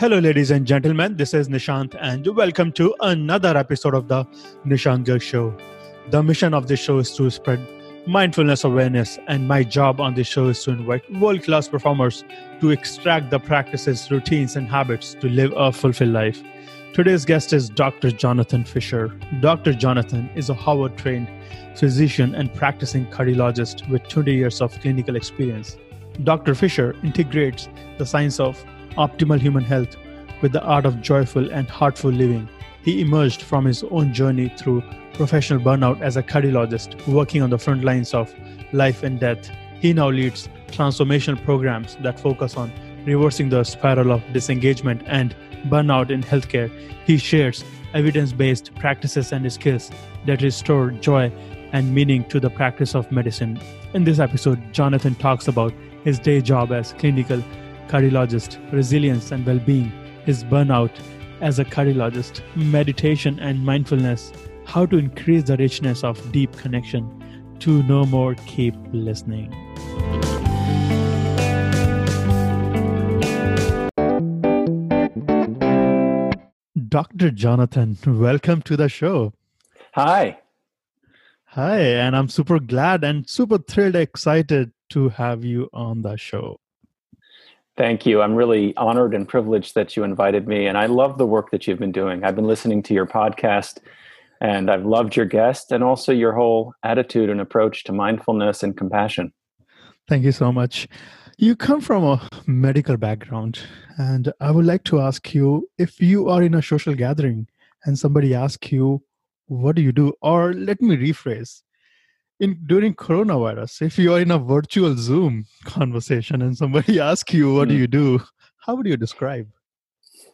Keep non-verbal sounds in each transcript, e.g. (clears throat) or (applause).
Hello, ladies and gentlemen. This is Nishant, and welcome to another episode of the Nishant Garg Show. The mission of this show is to spread mindfulness awareness, and my job on this show is to invite world class performers to extract the practices, routines, and habits to live a fulfilled life. Today's guest is Dr. Jonathan Fisher. Dr. Jonathan is a Harvard trained physician and practicing cardiologist with 20 years of clinical experience. Dr. Fisher integrates the science of optimal human health with the art of joyful and heartful living. He emerged from his own journey through professional burnout as a cardiologist working on the front lines of life and death. He now leads transformational programs that focus on reversing the spiral of disengagement and burnout in healthcare. He shares evidence based practices and skills that restore joy and meaning to the practice of medicine. In this episode, Jonathan talks about his day job as clinical cardiologist, resilience and well being, his burnout as a cardiologist, meditation and mindfulness, how to increase the richness of deep connection. To know more, keep listening. Dr. Jonathan, welcome to the show. Hi. Hi, and I'm super glad and super thrilled, excited to have you on the show. Thank you. I'm really honored and privileged that you invited me. And I love the work that you've been doing. I've been listening to your podcast and I've loved your guest and also your whole attitude and approach to mindfulness and compassion. Thank you so much. You come from a medical background, and I would like to ask you if you are in a social gathering and somebody asks you, What do you do? Or let me rephrase in during coronavirus, if you are in a virtual Zoom conversation and somebody (laughs) asks you, What mm. do hmm. you do? How would you describe?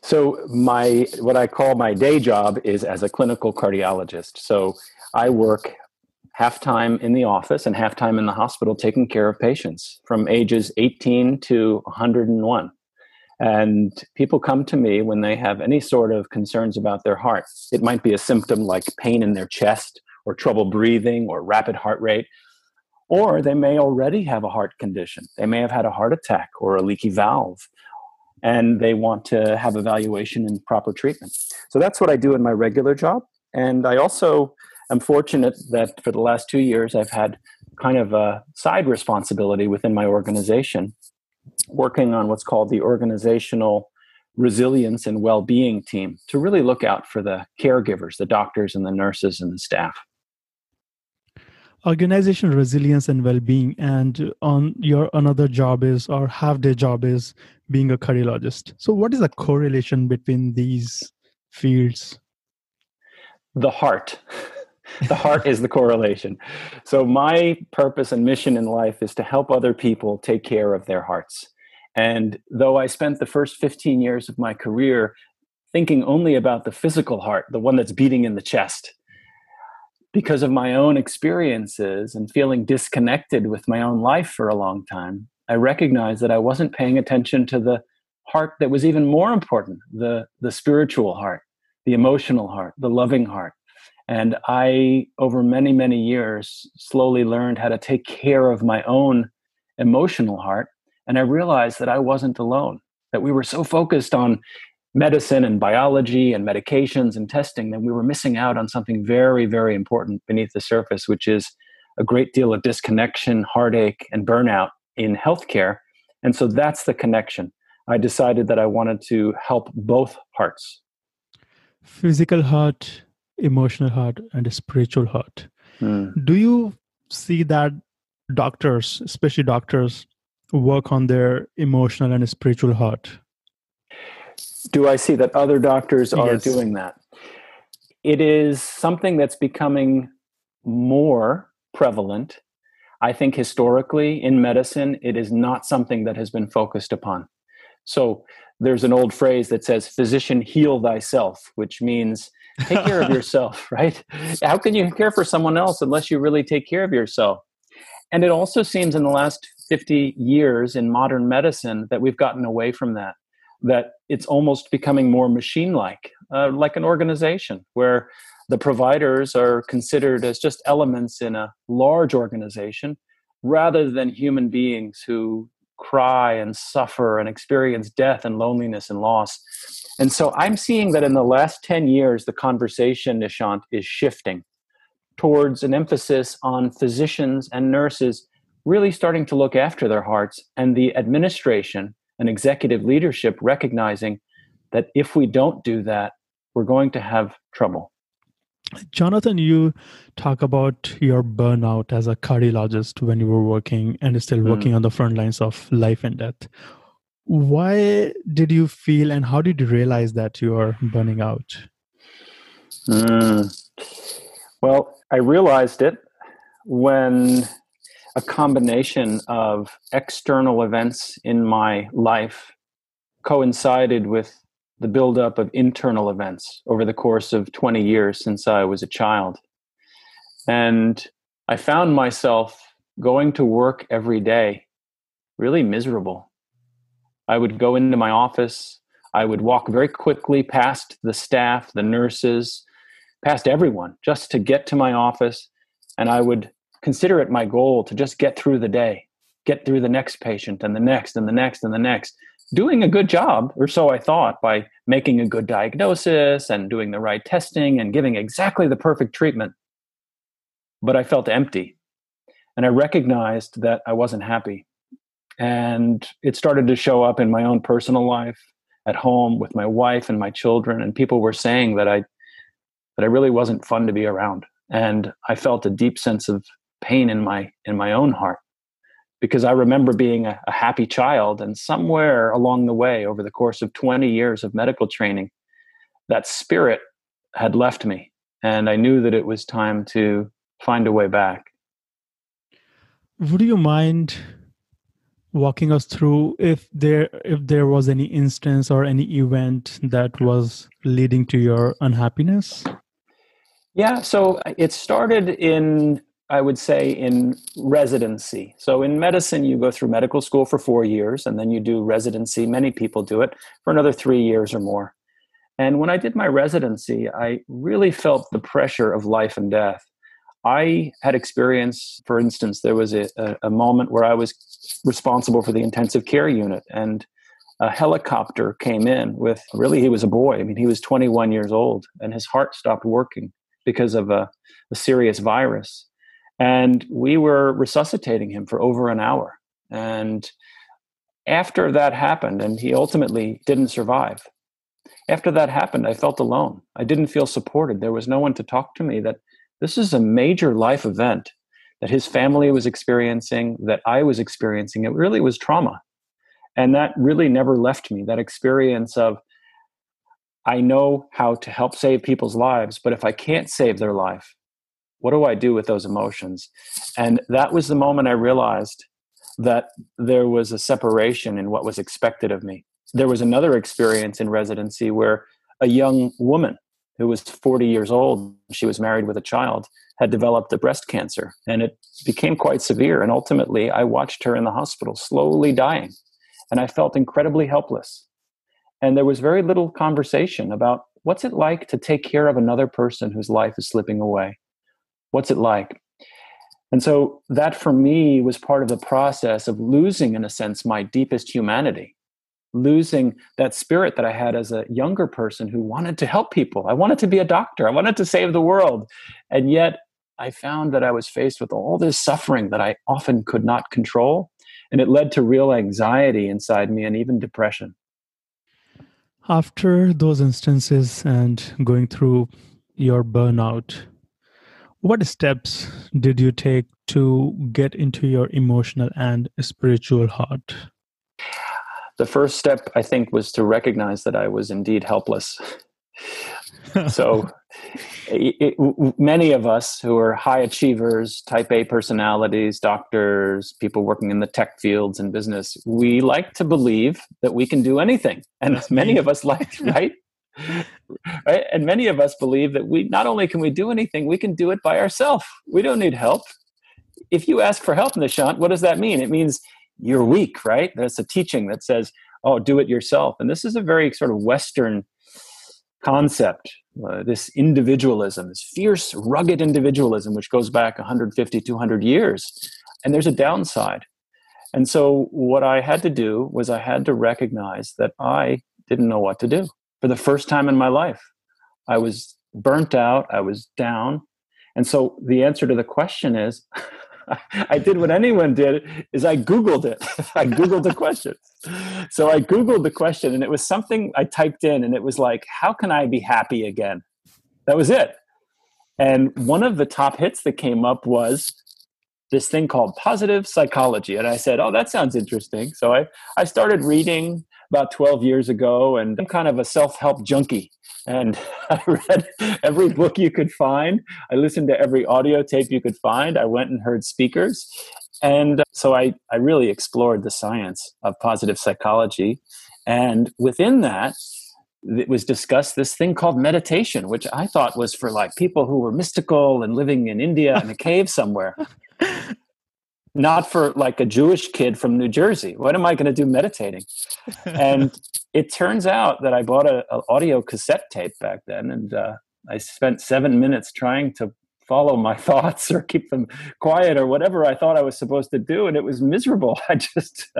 So my what I call my day job is as a clinical cardiologist. So I work half time in the office and half time in the hospital taking care of patients from ages 18 to 101. And people come to me when they have any sort of concerns about their heart. It might be a symptom like pain in their chest or trouble breathing or rapid heart rate. Or they may already have a heart condition. They may have had a heart attack or a leaky valve and they want to have evaluation and proper treatment. So that's what I do in my regular job. And I also I'm fortunate that for the last two years, I've had kind of a side responsibility within my organization, working on what's called the organizational resilience and well being team to really look out for the caregivers, the doctors, and the nurses and the staff. Organizational resilience and well being, and on your another job is, or half day job is being a cardiologist. So, what is the correlation between these fields? The heart. (laughs) the heart is the correlation. So, my purpose and mission in life is to help other people take care of their hearts. And though I spent the first 15 years of my career thinking only about the physical heart, the one that's beating in the chest, because of my own experiences and feeling disconnected with my own life for a long time, I recognized that I wasn't paying attention to the heart that was even more important the, the spiritual heart, the emotional heart, the loving heart. And I, over many, many years, slowly learned how to take care of my own emotional heart. And I realized that I wasn't alone, that we were so focused on medicine and biology and medications and testing that we were missing out on something very, very important beneath the surface, which is a great deal of disconnection, heartache, and burnout in healthcare. And so that's the connection. I decided that I wanted to help both hearts. Physical heart emotional heart and a spiritual heart mm. do you see that doctors especially doctors work on their emotional and spiritual heart do i see that other doctors are yes. doing that? It is something that's becoming more prevalent. I think historically in medicine it is not something that has been focused upon. So there's an old phrase that says physician heal thyself which means take care of (laughs) yourself (laughs) right? How can you care for someone else unless you really take care of yourself? And it also seems in the last 50 years in modern medicine that we've gotten away from that that it's almost becoming more machine like uh, like an organization where the providers are considered as just elements in a large organization rather than human beings who cry and suffer and experience death and loneliness and loss. And so I'm seeing that in the last 10 years, the conversation, Nishant, is shifting towards an emphasis on physicians and nurses really starting to look after their hearts and the administration and executive leadership recognizing that if we don't do that, we're going to have trouble. Jonathan, you talk about your burnout as a cardiologist when you were working and still mm. working on the front lines of life and death. Why did you feel and how did you realize that you are burning out? Mm. Well, I realized it when a combination of external events in my life coincided with the buildup of internal events over the course of 20 years since I was a child. And I found myself going to work every day really miserable. I would go into my office, I would walk very quickly past the staff, the nurses, past everyone just to get to my office, and I would consider it my goal to just get through the day, get through the next patient and the next and the next and the next doing a good job, or so I thought, by making a good diagnosis and doing the right testing and giving exactly the perfect treatment. But I felt empty. And I recognized that I wasn't happy. And it started to show up in my own personal life, at home with my wife and my children. And people were saying that I that I really wasn't fun to be around. And I felt a deep sense of pain in my in my own heart because I remember being a, a, happy child, and somewhere along the way, over the course of 20 years of medical training, that spirit had left me, and I knew that it was time to find a way back. Would you mind walking us through if there if there was any instance or any event that was leading to your unhappiness? Yeah, so uh, it started in I would say, in residency. So, in medicine, you go through medical school for four years and then you do residency. Many people do it for another three years or more. And when I did my residency, I really felt the pressure of life and death. I had experience, for instance, there was a, a, moment where I was responsible for the intensive care unit, and a helicopter came in with really, he was a boy. I mean, he was 21 years old, and his heart stopped working because of a, a serious virus and we were resuscitating him for over an hour. And after that happened, and he ultimately didn't survive, after that happened, I felt alone. I didn't feel supported. There was no one to talk to me that this is a major life event that his family was experiencing, that I was experiencing. It really was trauma. And that really never left me. That experience of, I know how to help save people's lives, but if I can't save their life, what do I do with those emotions? And that was the moment I realized that there was a separation in what was expected of me. There was another experience in residency where a young woman who was 40 years old, she was married with a child, had developed a breast cancer and it became quite severe. And ultimately, I watched her in the hospital slowly dying and I felt incredibly helpless. And there was very little conversation about what's it like to take care of another person whose life is slipping away What's it like? And so that for me was part of the process of losing, in a sense, my deepest humanity, losing that spirit that I had as a younger person who wanted to help people. I wanted to be a doctor, I wanted to save the world. And yet I found that I was faced with all this suffering that I often could not control. And it led to real anxiety inside me and even depression. After those instances and going through your burnout, what steps did you take to get into your emotional and spiritual heart? The first step, I think, was to recognize that I was indeed helpless. (laughs) so, it, it, many of us who are high achievers, type A personalities, doctors, people working in the tech fields and business, we like to believe that we can do anything. And many of us like, (laughs) right? Right? And many of us believe that we not only can we do anything, we can do it by ourselves. We don't need help. If you ask for help, Nishant, what does that mean? It means you're weak, right? That's a teaching that says, "Oh, do it yourself," and this is a very sort of Western concept. Uh, this individualism, this fierce, rugged individualism, which goes back 150, 200 years, and there's a downside. And so what I had to do was I had to recognize that I didn't know what to do for the first time in my life. I was burnt out, I was down. And so the answer to the question is (laughs) I did what anyone did is I googled it. (laughs) I googled the question. So I googled the question and it was something I typed in and it was like how can I be happy again? That was it. And one of the top hits that came up was this thing called positive psychology. And I said, Oh, that sounds interesting. So I, I started reading about 12 years ago, and I'm kind of a self help junkie. And (laughs) I read every book you could find. I listened to every audio tape you could find. I went and heard speakers. And uh, so I, I really explored the science of positive psychology. And within that, it was discussed this thing called meditation, which I thought was for like people who were mystical and living in India in a cave somewhere. (laughs) Not for like a Jewish kid from New Jersey. What am I going to do meditating? and (laughs) it turns out that I bought an audio cassette tape back then, and uh, I spent seven minutes trying to follow my (laughs) thoughts or keep them quiet or whatever I thought I was supposed to do, and it was miserable. (laughs) I just,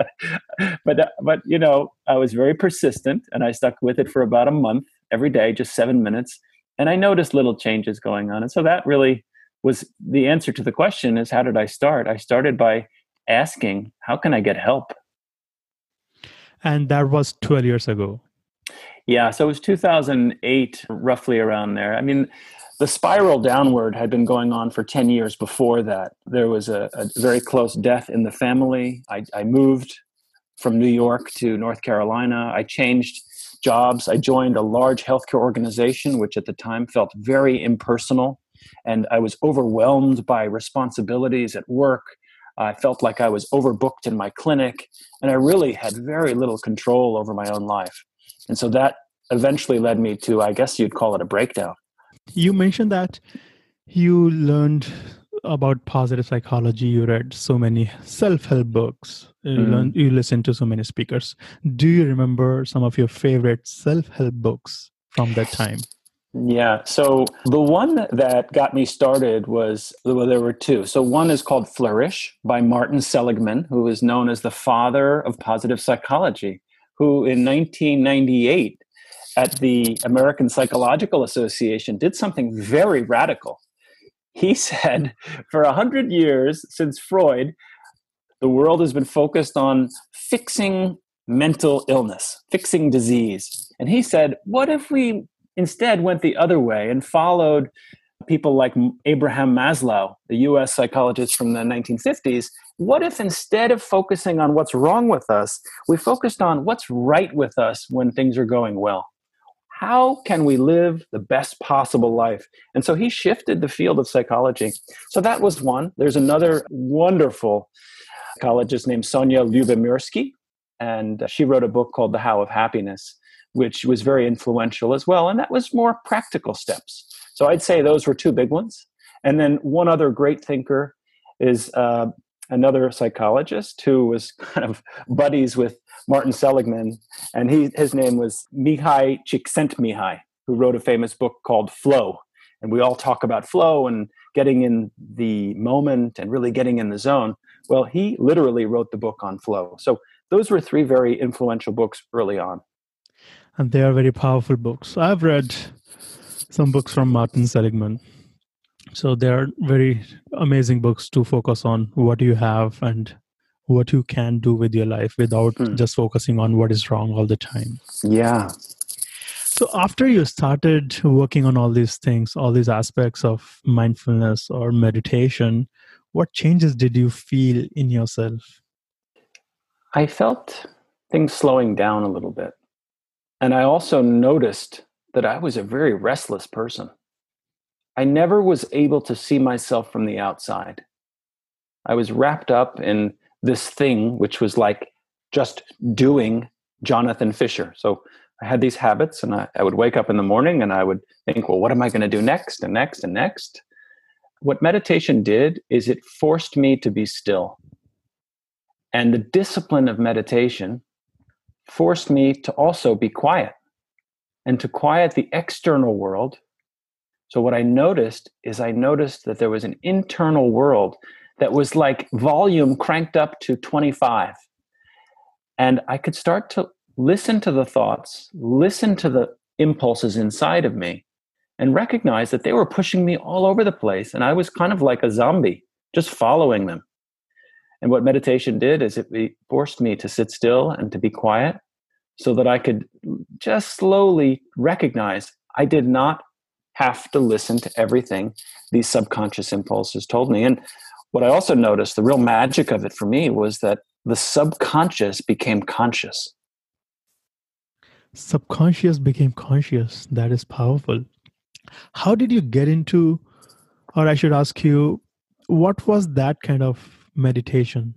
but uh, but you know, I was very persistent, and I stuck with it for about a month every day, just seven minutes, and I noticed little changes going on, and so that really was the answer to the question: is how did I start? I started by asking, how can I get help? And that was 12 years ago. Yeah, so it was 2008, roughly around there. I mean, the spiral downward had been going on for 10 years before that. There was a, a very close death in the family. I, I, moved from New York to North Carolina. I changed jobs. I joined a large healthcare organization, which at the time felt very impersonal. And I was overwhelmed by responsibilities at work. I felt like I was overbooked in my clinic. And I really had very little control over my own life. And so that eventually led me to, I guess you'd call it a breakdown. You mentioned that you learned about positive psychology. You read so many self-help books. You, mm-hmm. learned, you listened to so many speakers. Do you remember some of your favorite self-help books from that time? Yeah. So the one that got me started was well, there were two. So one is called Flourish by Martin Seligman, who is known as the father of positive psychology, who in 1998 at the American Psychological Association did something very radical. He (laughs) said, for a hundred years since Freud, the world has been focused on fixing mental illness, fixing disease. And he said, what if we instead went the other way and followed people like Abraham Maslow, the US psychologist from the 1950s, what if instead of focusing on what's wrong with us, we focused on what's right with us when things are going well? how can we live the best possible life? And so he shifted the field of psychology. So that was one. There's another wonderful psychologist named Sonja Lyubomirsky, and she wrote a book called The How of Happiness, which was very influential as well. And that was more practical steps. So I'd say those were two big ones. And then one other great thinker is uh, another psychologist who was (laughs) kind of buddies with Martin Seligman, and he his name was Mihaly Csikszentmihalyi, who wrote a famous book called Flow. And we all talk about flow and getting in the moment and really getting in the zone. Well, he literally wrote the book on flow. So those were three very influential books early on. And they are very powerful books. I've read some books from Martin Seligman. So they are very amazing books to focus on what you have and what you can do with your life without hmm. just focusing on what is wrong all the time. Yeah. So after you started working on all these things, all these aspects of mindfulness or meditation, what changes did you feel in yourself? I felt things slowing down a little bit. And I also noticed that I was a very restless person. I never was able to see myself from the outside. I was wrapped up in this thing, which was like just doing Jonathan Fisher. So I had these habits, and I, I would wake up in the morning and I would think, well, what am I going to do next and next and next? What meditation did is it forced me to be still. And the discipline of meditation forced me to also be quiet and to quiet the external world. So, what I noticed is I noticed that there was an internal world that was like volume cranked up to 25. And I could start to listen to the thoughts, listen to the impulses inside of me, and recognize that they were pushing me all over the place. And I was kind of like a zombie, just following them. And what meditation did is it forced me to sit still and to be quiet so that I could just slowly recognize I did not have to listen to everything these subconscious impulses told me. And what I also noticed, the real magic of it for me was that the subconscious became conscious. Subconscious became conscious. That is powerful. How did you get into, or I should ask you, what was that kind of meditation?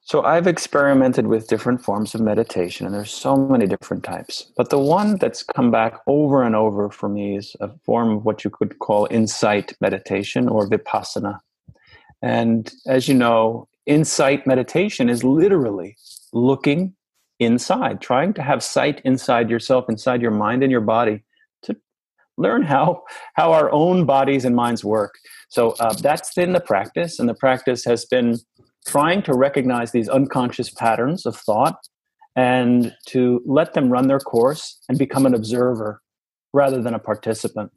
So I've experimented with different forms of meditation, and there's so many different types. But the one that's come back over and over for me is a form of what you could call insight meditation or vipassana. And as you know, insight meditation is literally looking inside, trying to have sight inside yourself, inside your mind and your body, to learn how how our own bodies and minds work. So uh, that's been the practice, and the practice has been trying to recognize these unconscious patterns of thought and to let them run their course and become an observer rather than a participant.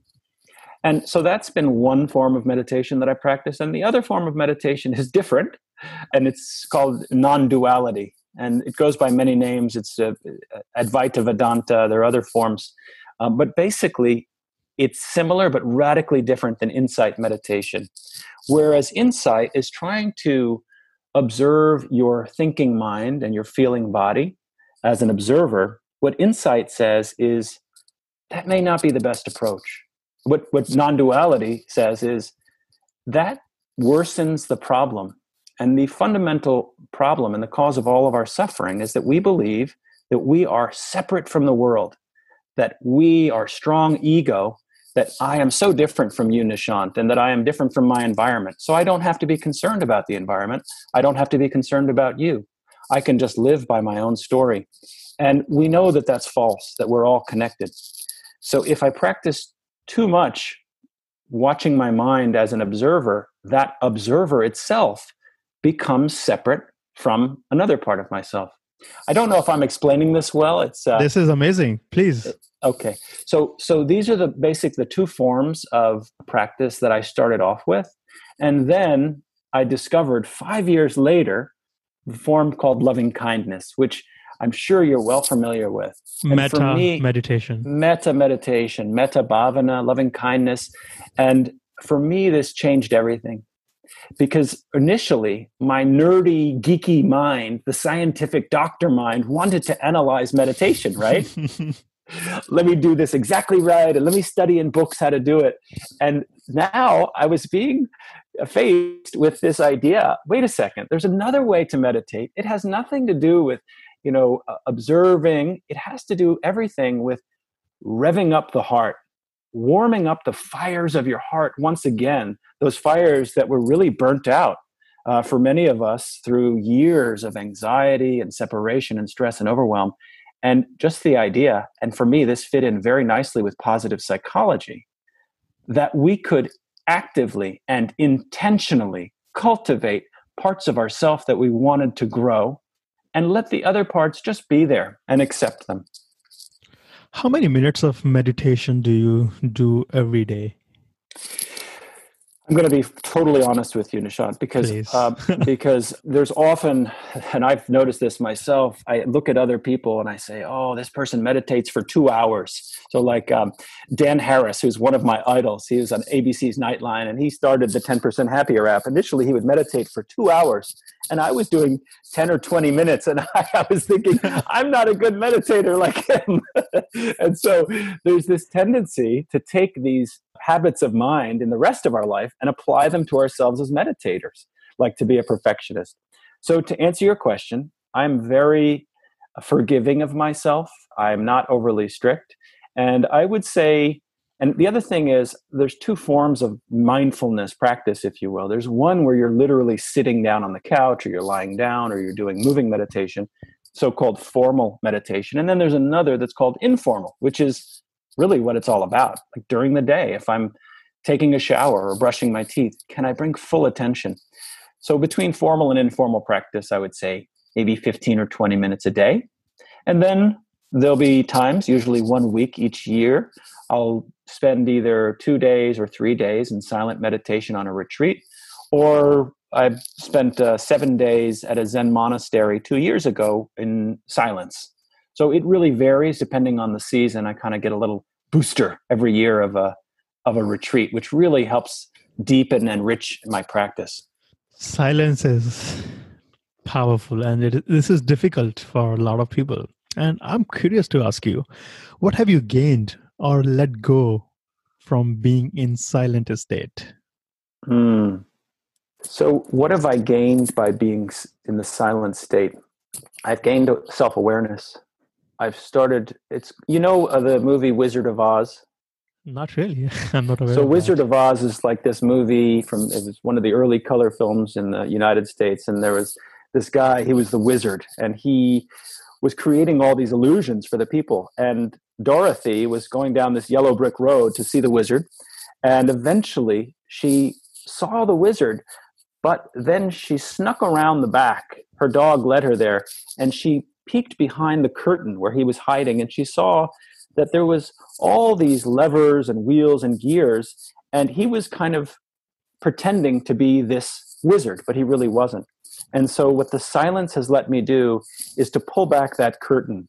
And so that's been one form of meditation that I practice. And the other form of meditation is different, and it's called non duality. And it goes by many names. It's uh, Advaita Vedanta, there are other forms. Um, but basically, it's similar but radically different than insight meditation. Whereas insight is trying to observe your thinking mind and your feeling body as an observer, what insight says is that may not be the best approach. What, what non duality says is that worsens the problem. And the fundamental problem and the cause of all of our suffering is that we believe that we are separate from the world, that we are strong ego that I am so different from you, Nishant, and that I am different from my environment. So I don't have to be concerned about the environment. I don't have to be concerned about you. I can just live by my own story. And we know that that's false, that we're all connected. So if I practice too much watching my mind as an observer, that observer itself becomes separate from another part of myself. I don't know if I'm explaining this well. It's uh, this is amazing. Please Okay, so so these are the basic the two forms of practice that I started off with, and then I discovered five years later the form called loving kindness, which I'm sure you're well familiar with. And metta me, meditation. Metta meditation, metta bhavana, loving kindness, and for me this changed everything. Because initially my nerdy geeky mind the scientific doctor mind wanted to analyze meditation right (laughs) let me do this exactly right and let me study in books how to do it. And now i was being faced with this idea wait a second there's another way to meditate. It has nothing to do with you know observing. It has to do everything with revving up the heart warming up the fires of your heart once again those fires that were really burnt out uh, for many of us through years of anxiety and separation and stress and overwhelm and just the idea, and for me, this fit in very nicely with positive psychology, that we could actively and intentionally cultivate parts of ourself that we wanted to grow and let the other parts just be there and accept them. How many minutes of meditation do you do every day? I'm going to be totally honest with you, Nishant, because uh, (laughs) because there's often, and I've noticed this myself. I look at other people and I say, "Oh, this person meditates for two hours." So, like um, Dan Harris, who's one of my idols, he was on ABC's Nightline, and he started the 10% Happier app. Initially, he would meditate for two hours, and I was doing 10 or 20 minutes, and I, (laughs) I was thinking, "I'm not a good meditator like him." (laughs) and so, there's this tendency to take these habits of mind in the rest of our life and apply them to ourselves as meditators, like to be a perfectionist. So, to answer your question, I'm very forgiving of myself. I'm not overly strict. And I would say, and the other thing is, there's two forms of mindfulness practice, if you will. There's one where you're literally sitting down on the couch, or you're lying down, or you're doing moving meditation, so called formal meditation. And then there's another that's called informal, which is really what it's all about. Like during the day, if I'm taking a shower or brushing my teeth? Can I bring full attention? So, between formal and informal practice, I would say maybe 15 or 20 minutes a day. And then there'll be times, usually one week each year, I'll spend either two days or three days in silent meditation on a retreat, or I spent uh, seven days at a Zen monastery two years ago in silence. So it really varies depending on the season. I kind of get a little booster every year of a of a retreat, which really helps deepen and enrich my practice. Silence is powerful, and it, this is difficult for a lot of people. And I'm curious to ask you, what have you gained or let go from being in silent state? Hmm. So, what have I gained by being in the silent state? I've gained self awareness. I've started. It's you know uh, the movie Wizard of Oz. Not really. (laughs) I'm not aware. So, Wizard of Oz is like this movie from. It was one of the early color films in the United States, and there was this guy. He was the wizard, and he was creating all these illusions for the people. And Dorothy was going down this yellow brick road to see the wizard, and eventually she saw the wizard, but then she snuck around the back. Her dog led her there, and she peeked behind the curtain where he was hiding, and she saw that there was all these levers and wheels and gears, and he was kind of pretending to be this wizard, but he really wasn't. And so, what the silence has let me do is to pull back that curtain,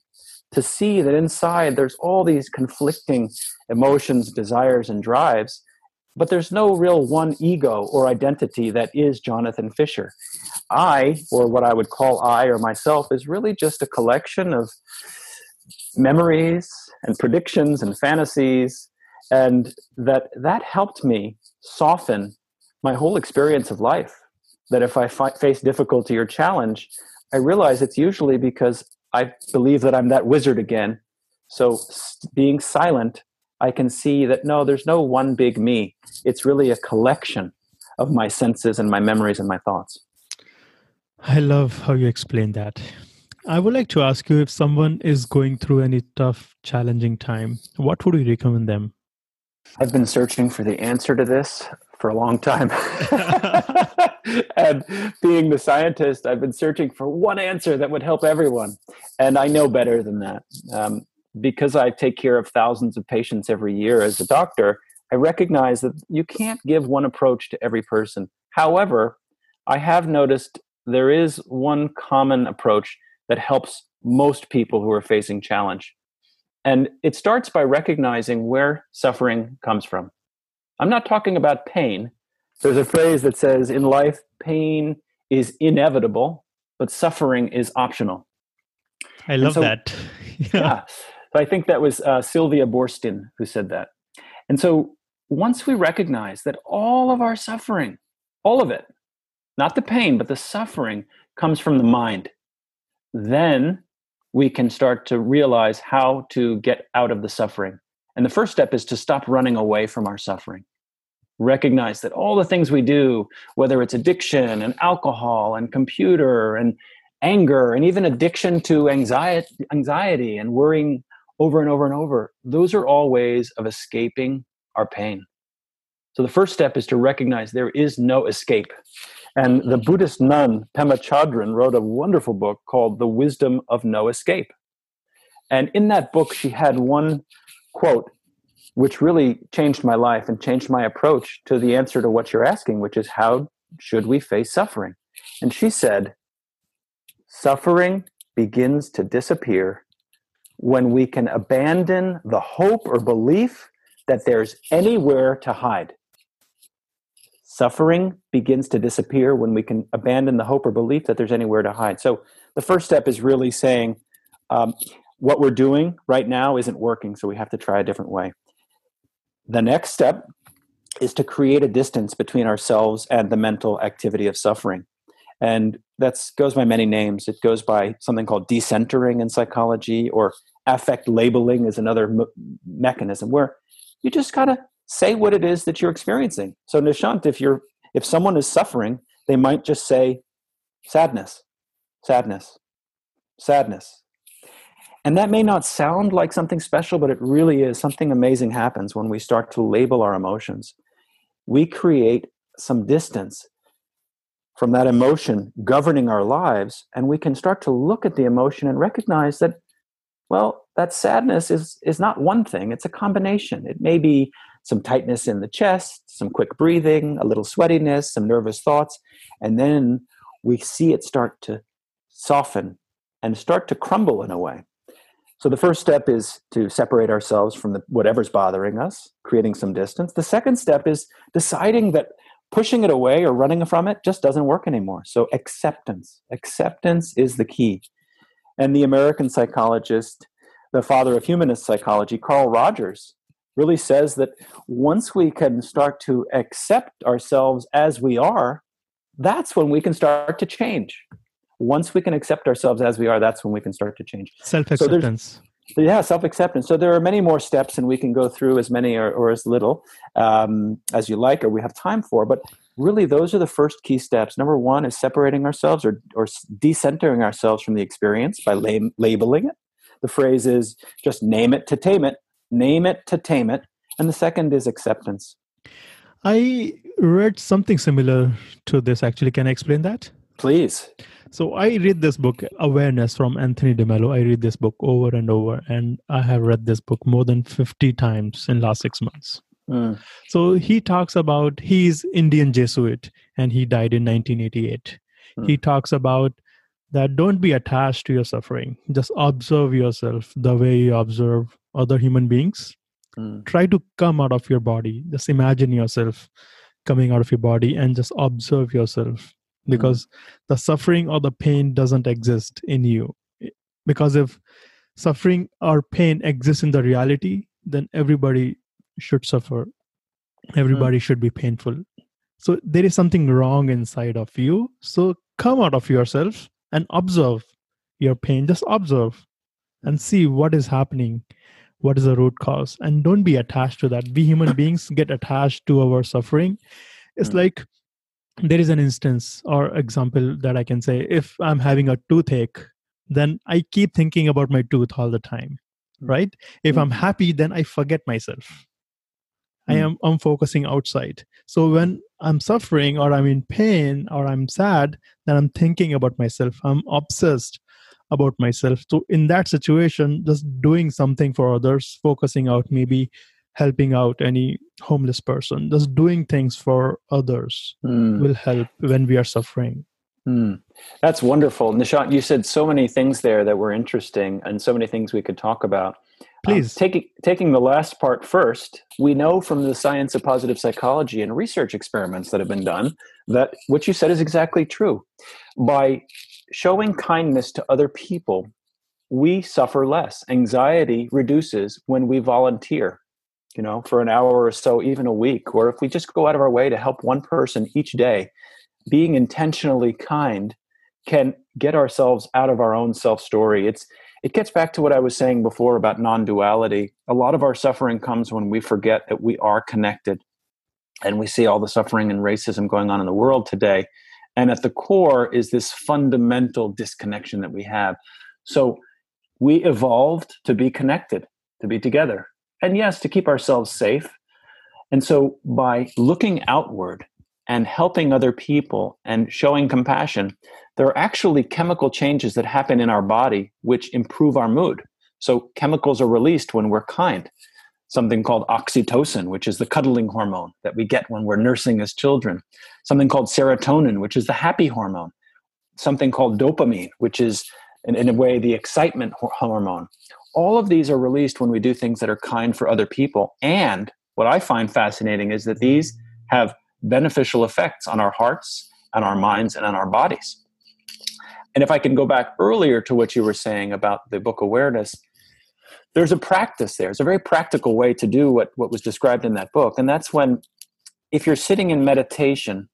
to see that inside there's all these conflicting emotions, desires, and drives, but there's no real one ego or identity that is Jonathan Fisher. I, or what I would call I or myself, is really just a collection of memories and predictions and fantasies and that that helped me soften my whole experience of life that if i fi- face difficulty or challenge i realize it's usually because i believe that i'm that wizard again so being silent i can see that no there's no one big me it's really a collection of my senses and my memories and my thoughts I love how you explain that. I would like to ask you if someone is going through any tough, challenging time, what would you recommend them? I've been searching for the answer to this for a long time. (laughs) and being the scientist, I've been searching for one answer that would help everyone. And I know better than that. Um, because I take care of thousands of patients every year as a doctor, I recognize that you can't give one approach to every person. However, I have noticed there is one common approach that helps most people who are facing challenge. And it starts by recognizing where suffering comes from. I'm not talking about pain. There's a phrase that says in life, pain is inevitable, but suffering is optional. I love so, that. (laughs) yeah. yeah. So I think that was uh, Sylvia Boorstein who said that. And so once we recognize that all of our suffering, all of it, not the pain, but the suffering comes from the mind, then we can start to realize how to get out of the suffering. And the first step is to stop running away from our suffering. Recognize that all the things we do, whether it's addiction and alcohol and computer and anger and even addiction to anxiety, anxiety and worrying over and over and over, those are all ways of escaping our pain. So the first step is to recognize there is no escape. And the Buddhist nun, Pema Chodron, wrote a wonderful book called The Wisdom of No Escape. And in that book, she had one quote which really changed my life and changed my approach to the answer to what you're asking, which is how should we face suffering? And she said, Suffering begins to disappear when we can abandon the hope or belief that there's anywhere to hide. Suffering begins to disappear when we can abandon the hope or belief that there's anywhere to hide. So the first step is really saying, um, what we're doing right now isn't working, so we have to try a different way. The next step is to create a distance between ourselves and the mental activity of suffering. And that goes by many names. It goes by something called decentering in psychology, or affect labeling is another me- mechanism where you just gotta say what it is that you're experiencing. So Nishant, if you're if someone is suffering, they might just say sadness, sadness, sadness. And that may not sound like something special, but it really is. Something amazing happens when we start to label our emotions. we create some distance from that emotion governing our lives and we can start to look at the emotion and recognize that well that sadness is is not one thing it's a combination it may be some tightness in the chest some quick breathing a little sweatiness some nervous thoughts and then we see it start to soften and start to crumble in a way so the first step is to separate ourselves from the, whatever's bothering us creating some distance the second step is deciding that pushing it away or running from it just doesn't work anymore. So acceptance, acceptance is the key. And the American psychologist, the father of humanist psychology, Carl Rogers, really says that once we can start to accept ourselves as we are, that's when we can start to change. Once we can accept ourselves as we are, that's when we can start to change. Self acceptance. So yeah self acceptance so there are many more steps and we can go through as many or, or as little um, as you like or we have time for but really those are the first key steps. Number one is separating ourselves or, or decentering ourselves from the experience by lab- labeling it. The phrase is just name it to tame it name it to tame it. And the second is acceptance. I read something similar to this actually. Can i explain that? Please. So I read this book, Awareness from Anthony DeMello. I read this book over and over, and I have read this book more than 50 times in last six months. Mm. So he talks about he's Indian Jesuit and he died in 1988. Mm. He talks about that don't be attached to your suffering. Just observe yourself the way you observe other human beings. Mm. Try to come out of your body. Just imagine yourself coming out of your body and just observe yourself because mm. the suffering or the pain doesn't exist in you because if suffering or pain exists in the reality then everybody should suffer everybody mm. should be painful so there is something wrong inside of you so come out of yourself and observe your pain just observe and see what is happening what is the root cause and don't be attached to that we human (coughs) beings get attached to our suffering it's mm. like there is an instance or example that I can say if I'm having a toothache, then I keep thinking about my tooth all the time, mm. right? If mm. I'm happy, then I forget myself. I am I'm focusing outside. So when I'm suffering or I'm in pain or I'm sad, then I'm thinking about myself. I'm obsessed about myself. So in that situation, just doing something for others, focusing out maybe helping out any homeless person just doing things for others mm. will help when we are suffering mm. that's wonderful nishant you said so many things there that were interesting and so many things we could talk about please. um, taking taking the last part first we know from the science of positive psychology and research experiments that have been done that what you said is exactly true. By showing kindness to other people we suffer less. Anxiety reduces when we volunteer you know, for an hour or so, even a week, or if we just go out of our way to help one person each day, being intentionally kind can get ourselves out of our own self story. It's it gets back to what I was saying before about non-duality. A lot of our suffering comes when we forget that we are connected. And we see all the suffering and racism going on in the world today. And at the core is this fundamental disconnection that we have. So we evolved to be connected, to be together and yes, to keep ourselves safe. And so by looking outward and helping other people and showing compassion, there are actually chemical changes that happen in our body which improve our mood. So chemicals are released when we're kind. Something called oxytocin, which is the cuddling hormone that we get when we're nursing as children. Something called serotonin, which is the happy hormone. Something called dopamine, which is in, in a way the excitement hormone all of these are released when we do things that are kind for other people. And what I find fascinating is that these have beneficial effects on our hearts and our minds and on our bodies. And if I can go back earlier to what you were saying about the book awareness, there's a practice there. It's a very practical way to do what, what was described in that book. And that's when, if you're sitting in meditation,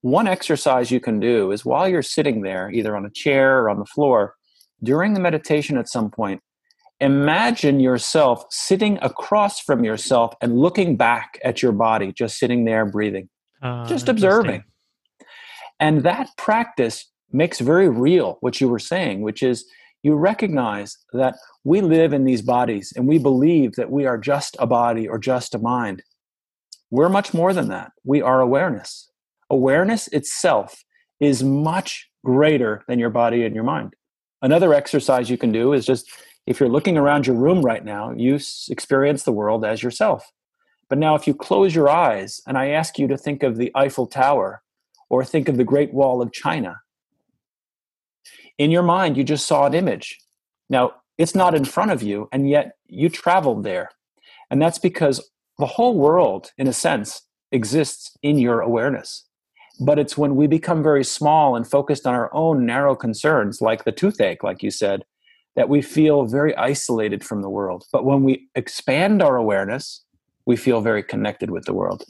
one exercise you can do is while you're sitting there, either on a chair or on the floor, during the meditation at some point, imagine yourself sitting across from yourself and looking back at your body, just sitting there breathing, uh, just observing. And that practice makes very real what you were saying, which is you recognize that we live in these bodies and we believe that we are just a body or just a mind. We're much more than that. We are awareness. Awareness itself is much greater than your body and your mind. Another exercise you can do is just if you're looking around your room right now, you experience the world as yourself. But now, if you close your eyes and I ask you to think of the Eiffel Tower or think of the Great Wall of China, in your mind, you just saw an image. Now, it's not in front of you, and yet you traveled there. And that's because the whole world, in a sense, exists in your awareness. But it's when we become very small and focused on our own narrow concerns, like the toothache, like you said, that we feel very isolated from the world. But when we expand our awareness, we feel very connected with the world.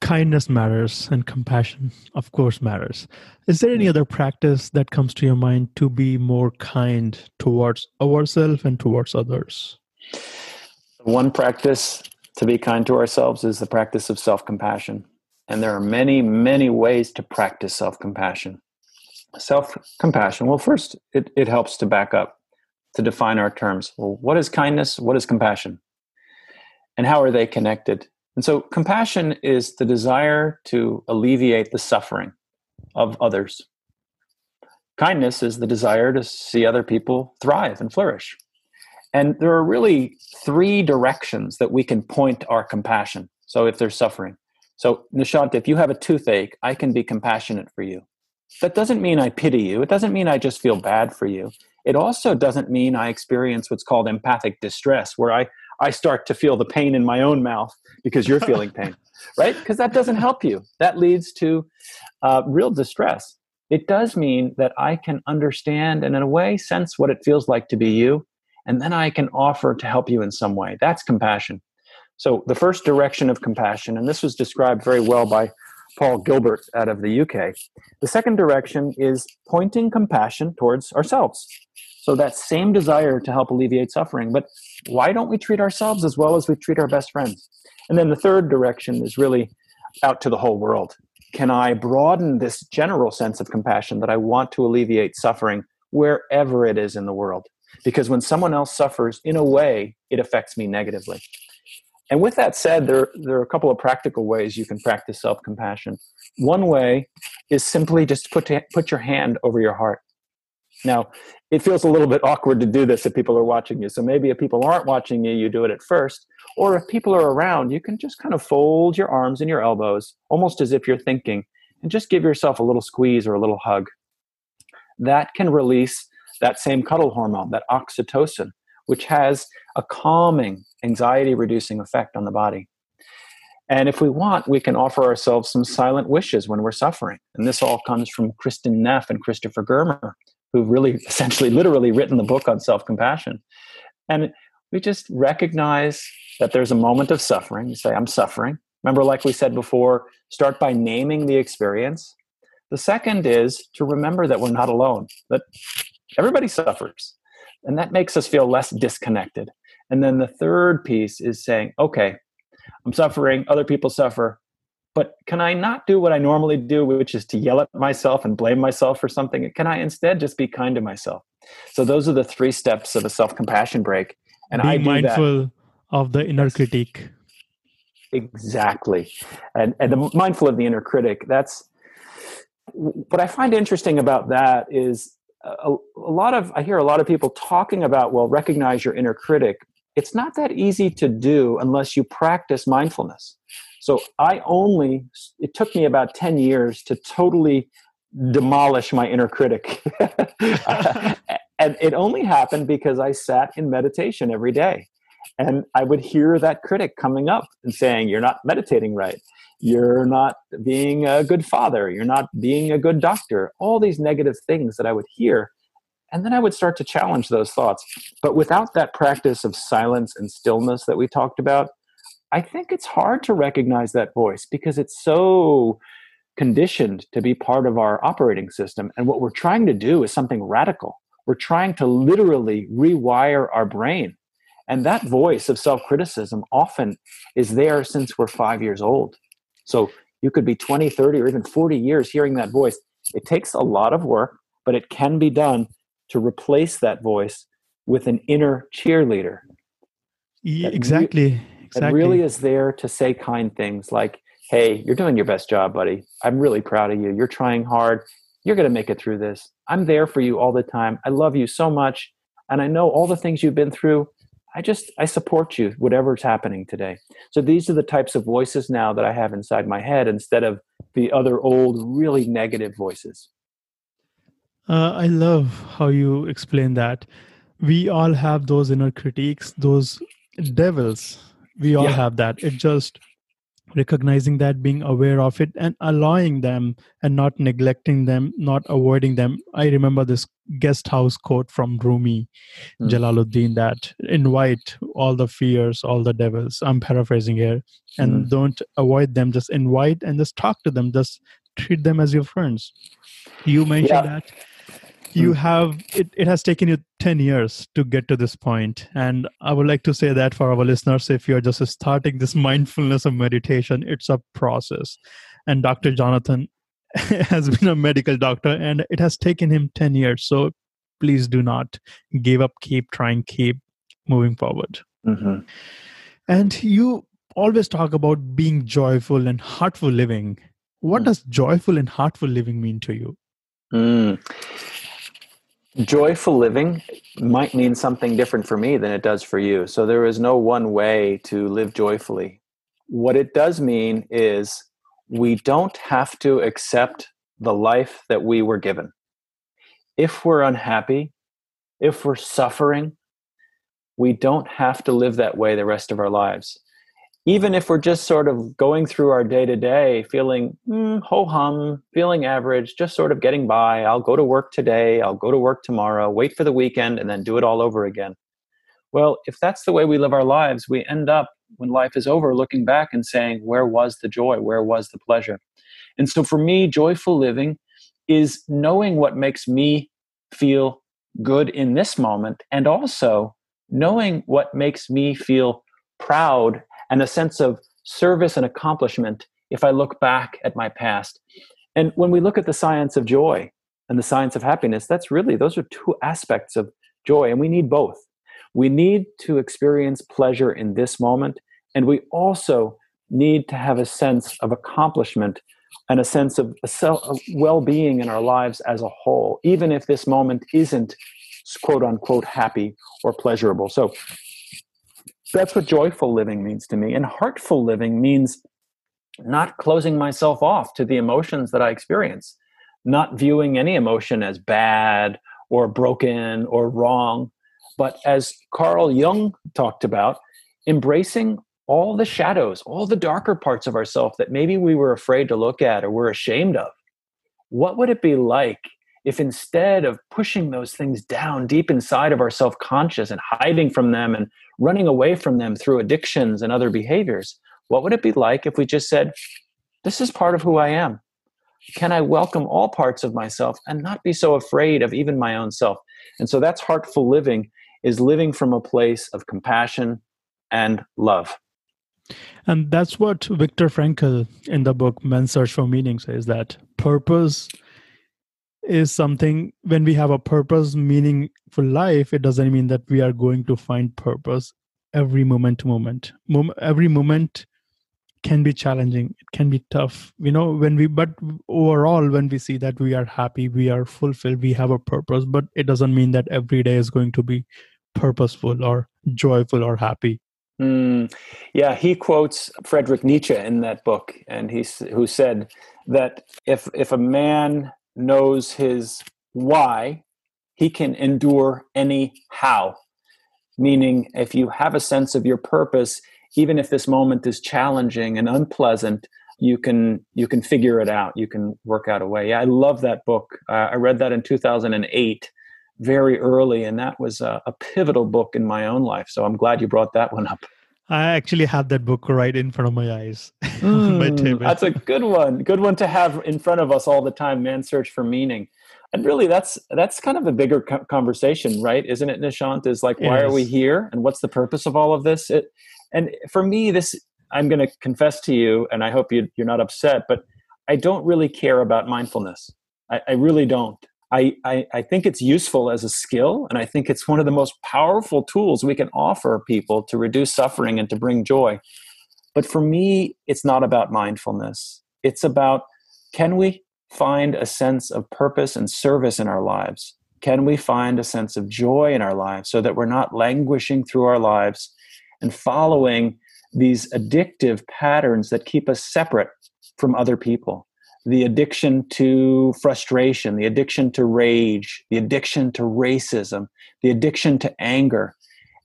Kindness matters and compassion, of course, matters. Is there any other practice that comes to your mind to be more kind towards ourselves and towards others? One practice to be kind to ourselves is the practice of self compassion. And there are many, many ways to practice self compassion. Self compassion, well, first, it, it helps to back up, to define our terms. Well, what is kindness? What is compassion? And how are they connected? And so, compassion is the desire to alleviate the suffering of others. Kindness is the desire to see other people thrive and flourish. And there are really three directions that we can point our compassion. So if there's suffering. So, Nishant, if you have a toothache, I can be compassionate for you. That doesn't mean I pity you. It doesn't mean I just feel bad for you. It also doesn't mean I experience what's called empathic distress, where I, I start to feel the pain in my own mouth because you're feeling (laughs) pain, right? Because that doesn't help you. That leads to uh, real distress. It does mean that I can understand and, in a way, sense what it feels like to be you and then I can offer to help you in some way. That's compassion. So, the first direction of compassion, and this was described very well by Paul Gilbert out of the UK. The second direction is pointing compassion towards ourselves. So, that same desire to help alleviate suffering, but why don't we treat ourselves as well as we treat our best friends? And then the third direction is really out to the whole world. Can I broaden this general sense of compassion that I want to alleviate suffering wherever it is in the world? because when someone else suffers in a way it affects me negatively and with that said there, there are a couple of practical ways you can practice self-compassion. One way is simply just put, to, put your hand over your heart. Now it feels a little bit awkward to do this if people are watching you so maybe if people aren't watching you you do it at first. Or if people are around you can just kind of fold your arms and your elbows almost as if you're thinking and just give yourself a little squeeze or a little hug. That can release that same cuddle hormone, that oxytocin, which has a calming, anxiety reducing effect on the body. And if we want, we can offer ourselves some silent wishes when we're suffering. And this all comes from Kristin Neff and Christopher Germer, who've really (laughs) essentially literally written the book on self compassion. And we just recognize that there's a moment of suffering. You say, I'm suffering. Remember, like we said before, start by naming the experience. The second is to remember that we're not alone, that Everybody suffers. And that makes us feel less disconnected. And then the third piece is saying, okay, I'm suffering, other people suffer, but can I not do what I normally do, which is to yell at myself and blame myself for something? Can I instead just be kind to myself? So those are the three steps of a self compassion break. And be I mindful that. of the inner critic. Exactly. And, and the mindful of the inner critic, that's what I find interesting about that is a, a lot of i hear a lot of people talking about well recognize your inner critic. It's not that easy to do unless you practice mindfulness. So i only it took me about 10 years to totally demolish my inner critic. (laughs) And it only happened because i sat in meditation every day. And i would hear that critic coming up and saying you're not meditating right you're not being a good father, you're not being a good doctor, all these negative things that I would hear. And then I would start to challenge those thoughts. But without that practice of silence and stillness that we talked about, I think it's hard to recognize that voice because it's so conditioned to be part of our operating system. And what we're trying to do is something radical. We're trying to literally rewire our brain. And that voice of self criticism often is there since we're five years old. So you could be 20, 30, or even 40 years hearing that voice. It takes a lot of work, but it can be done to replace that voice with an inner cheerleader. Yeah, exactly. exactly. It really is there to say kind things like, hey, you're doing your best job, buddy. I'm really proud of you. You're trying hard. You're going to make it through this. I'm there for you all the time. I love you so much. And I know all the things you've been through. I just, I support you, whatever's happening today. So these are the types of voices now that I have inside my head instead of the other old, really negative voices. Uh, I love how you explain that. We all have those inner critiques, those devils. We all yeah. have that. It just recognizing that being aware of it and allowing them and not neglecting them not avoiding them i remember this guest house quote from rumi mm. jalaluddin that invite all the fears all the devils i'm paraphrasing here and mm. don't avoid them just invite and just talk to them just treat them as your friends you mentioned yeah. that you hmm. have it, it has taken you 10 years to get to this point. And i would like to say that for our listeners if you're just starting this (laughs) mindfulness of meditation it's a process. And dr jonathan (laughs) has been a medical doctor and it has taken him 10 years. So please do not give up. Keep trying. Keep moving forward. Mm-hmm. and you always talk about being joyful and heartful living. What mm. does joyful and heartful living mean to you? Mm joyful living might mean something different for me than it does for you. So there is no one way to live joyfully. What it does mean is we don't have to accept the life that we were given. If we're unhappy, if we're suffering, we don't have to live that way the rest of our lives even if we're just sort of going through our day to day feeling mm, ho hum, feeling average, just sort of getting by, I'll go to work today, I'll go to work tomorrow, wait for the weekend, and then do it all over again. Well, if that's the way we live our lives, we end up, when life is over, looking back and saying, Where was the joy? Where was the pleasure? And so for me, joyful living is knowing what makes me feel good in this moment and also knowing what makes me feel proud and a sense of service and accomplishment if I look back at my past. And when we look at the science of joy and the science of happiness, that's really, those are two aspects of joy, and we need both. We need to experience pleasure in this moment, and we also need to have a sense of accomplishment and a sense of well being in our lives as a whole, even if this moment isn't quote unquote happy or pleasurable. So, that's what joyful living means to me. And heartful living means not closing myself off to the emotions that I experience, not viewing any emotion as bad or broken or wrong, but as Carl Jung talked about, embracing all the shadows, all the darker parts of ourselves that maybe we were afraid to look at or we're ashamed of. What would it be like if instead of pushing those things down deep inside of our self conscious and hiding from them and running away from them through addictions and other behaviors, what would it be like if we just said, This is part of who I am? Can I welcome all parts of myself and not be so afraid of even my own self? And so that's heartful living, is living from a place of compassion and love. And that's what Viktor Frankl in the book Man's Search for Meaning says that purpose is something when we have a purpose meaning for life it doesn't mean that we are going to find purpose every moment to moment. Mom- every moment can be challenging it can be tough you know when we but overall when we see that we are happy we are fulfilled we have a purpose but it doesn't mean that every day is going to be purposeful or joyful or happy. Mm, yeah he quotes friedrich nietzsche in that book and he's who said that if if a man knows his why, he can endure any how. Meaning, if you have a sense of your purpose, even if this moment is challenging and unpleasant, you can you can figure it out. You can work out a way. Yeah, I love that book. Uh, I read that in 2008, very early, and that was a, a pivotal book in my own life. So I'm glad you brought that one up. I actually have that book right in front of my eyes. (laughs) Mm, that's a good one. Good one to have in front of us all the time. Man's search for meaning, and really, that's that's kind of a bigger conversation, right? Isn't it, Nishant? Is like, why are we here, and what's the purpose of all of this? It, and for me, this I'm going to confess to you, and I hope you, you're not upset, but I don't really care about mindfulness. I, I really don't. I, I, I think it's useful as a skill, and I think it's one of the most powerful tools we can offer people to reduce suffering and to bring joy. But for me, it's not about mindfulness. It's about can we find a sense of purpose and service in our lives? Can we find a sense of joy in our lives so that we're not languishing through our lives and following these addictive patterns that keep us separate from other people? The addiction to frustration, the addiction to rage, the addiction to racism, the addiction to anger.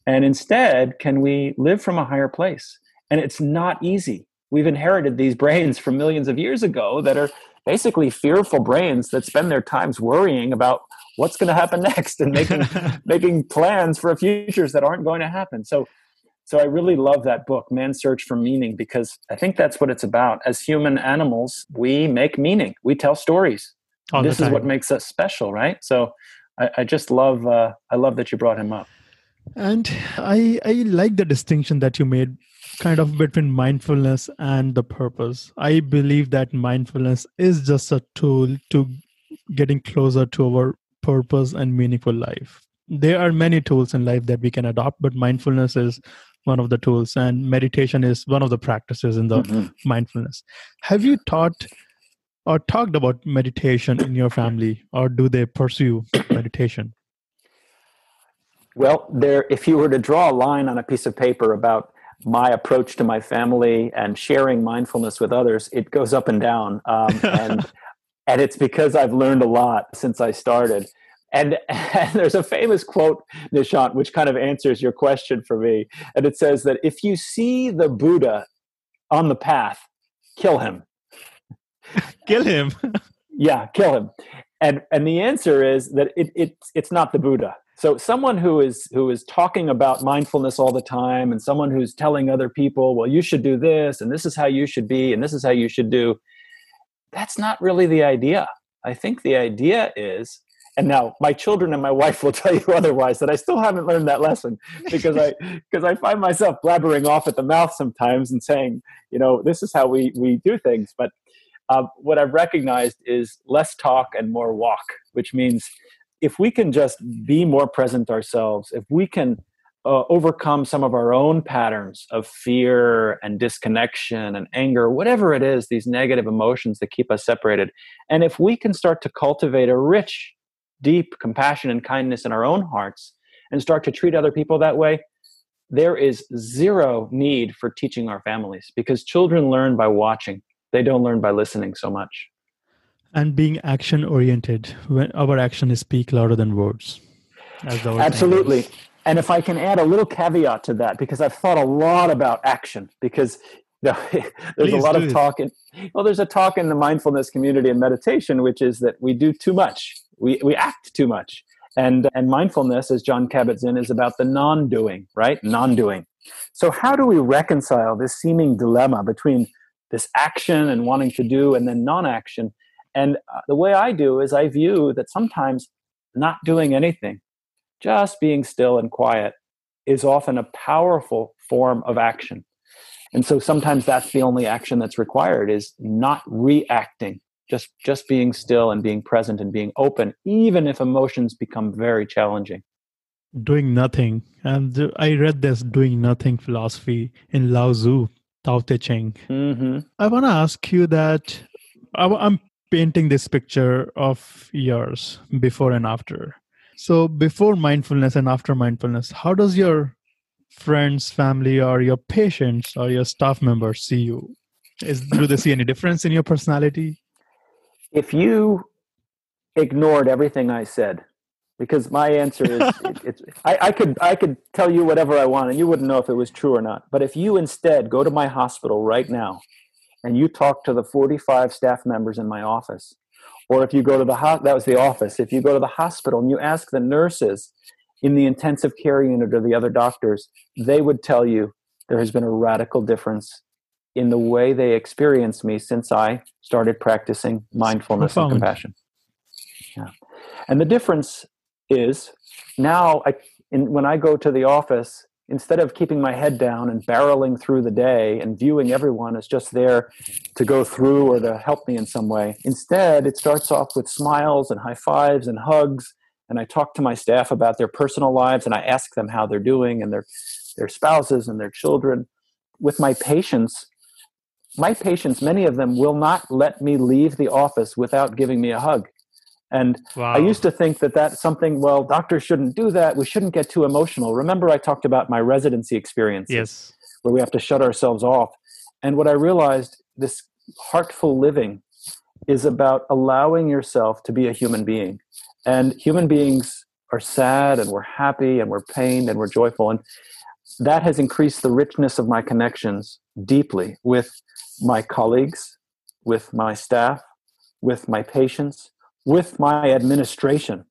And instead, can we live from a higher place? And it's not easy. We've inherited these (laughs) brains from millions of years ago that are basically fearful brains that spend their times worrying about what's going to happen (laughs) next and making (laughs) making plans for futures that aren't going to happen. So so I really love that book, Man's Search for Meaning, because I think that's what it's about. As human animals, we make meaning. We tell stories. All this is what makes us special, right? So I, I just love uh, I love that you brought him up. And I I like the distinction that you made kind of between mindfulness and the purpose. I believe that mindfulness is just a tool to getting closer to our purpose and meaningful life. There are many tools in life that we can adopt, but mindfulness is one of the tools, and meditation is one of the practices in the mm-hmm. mindfulness. Have you taught or talked about meditation in your family, or do they pursue meditation? Well, there. If you were to draw a line on a piece of paper about my approach to my family and sharing mindfulness with others, it goes up and down. Um, (laughs) and and it's because I've learned a lot since I started. And, (laughs) and, there's a famous quote, Nishant, which kind of answers your question for me. And it says that if you see the Buddha on the path, kill him. (laughs) kill him. (laughs) yeah, kill him. And and the answer is that it, it it's not the Buddha. So someone who is who is talking about mindfulness all the time and someone who's telling other people, well, you should do this and this is how you should be and this is how you should do, that's not really the idea. I think the idea is and now my children and my wife will (laughs) tell you otherwise that I still haven't learned that lesson because I (laughs) because I find myself blabbering off at the mouth sometimes and saying, you know, this is how we we do things. But uh, what I've recognized is less talk and more walk, which means if we can just be more present ourselves, if we can uh, overcome some of our own patterns of fear and disconnection and anger, whatever it is, these negative emotions that keep us separated, and if we can start to cultivate a rich, deep compassion and kindness in our own hearts and start to treat other people that way, there is zero need for teaching our families because children learn by watching, they don't learn by listening so much. And being action oriented when our is speak louder than words. Absolutely. and if i can add a little caveat to that because i've thought a lot about action because you (laughs) know, there's Please a lot of talk in well there's a talk in the mindfulness community and meditation which is that we do too much we, we act too much. And and mindfulness as jon kabat-zinn is about the non-doing right? Non-doing. So how do we reconcile this seeming dilemma between this action and wanting to do and then non-action? And uh, the way I do is I view that sometimes not doing anything, just being still and quiet, is often a powerful form of action. And so sometimes that's the only action that's required is not reacting, just just being still and being present and being open, even if emotions become very challenging. Doing nothing. And I read this doing nothing philosophy in Lao Tzu, Tao Te Ching. Mm-hmm. I want to ask you that I'm painting this picture of yours before and after. So, before mindfulness and after mindfulness, how does your friends, family, or your patients or your staff members see you? Is, do they see any difference in your personality? If you ignored everything I said, because my answer is (laughs) it, it's I, I, could I could tell you whatever I want and you wouldn't know if it was true or not. But if you instead go to my hospital right now and you talk to the 45 staff members in my office or if you go to the ho- that was the office if you go to the hospital and you ask the nurses in the intensive care unit or the other doctors they would tell you there has been a radical difference in the way they experience me since i started practicing mindfulness and compassion yeah. and the difference is now I, in, when i go to the office instead of keeping my head down and barreling through the day and viewing everyone as just there to go through or to help me in some way, instead it starts off with smiles and high fives and hugs. And I talk to my staff about their personal lives and I ask them how they're doing and their, their spouses and their children. With my patients, my patients, many of them will not let me leave the office without giving me a hug. And wow. I used to think that that's something, well, doctors shouldn't do that. We shouldn't get too emotional. Remember, I talked about my residency experience, yes. where we have to shut ourselves off. And what I realized this heartful living is about allowing yourself to be a human being. And human beings are sad and we're happy and we're pained and we're joyful. And that has increased the richness of my connections deeply with my colleagues, with my staff, with my patients, with my administration,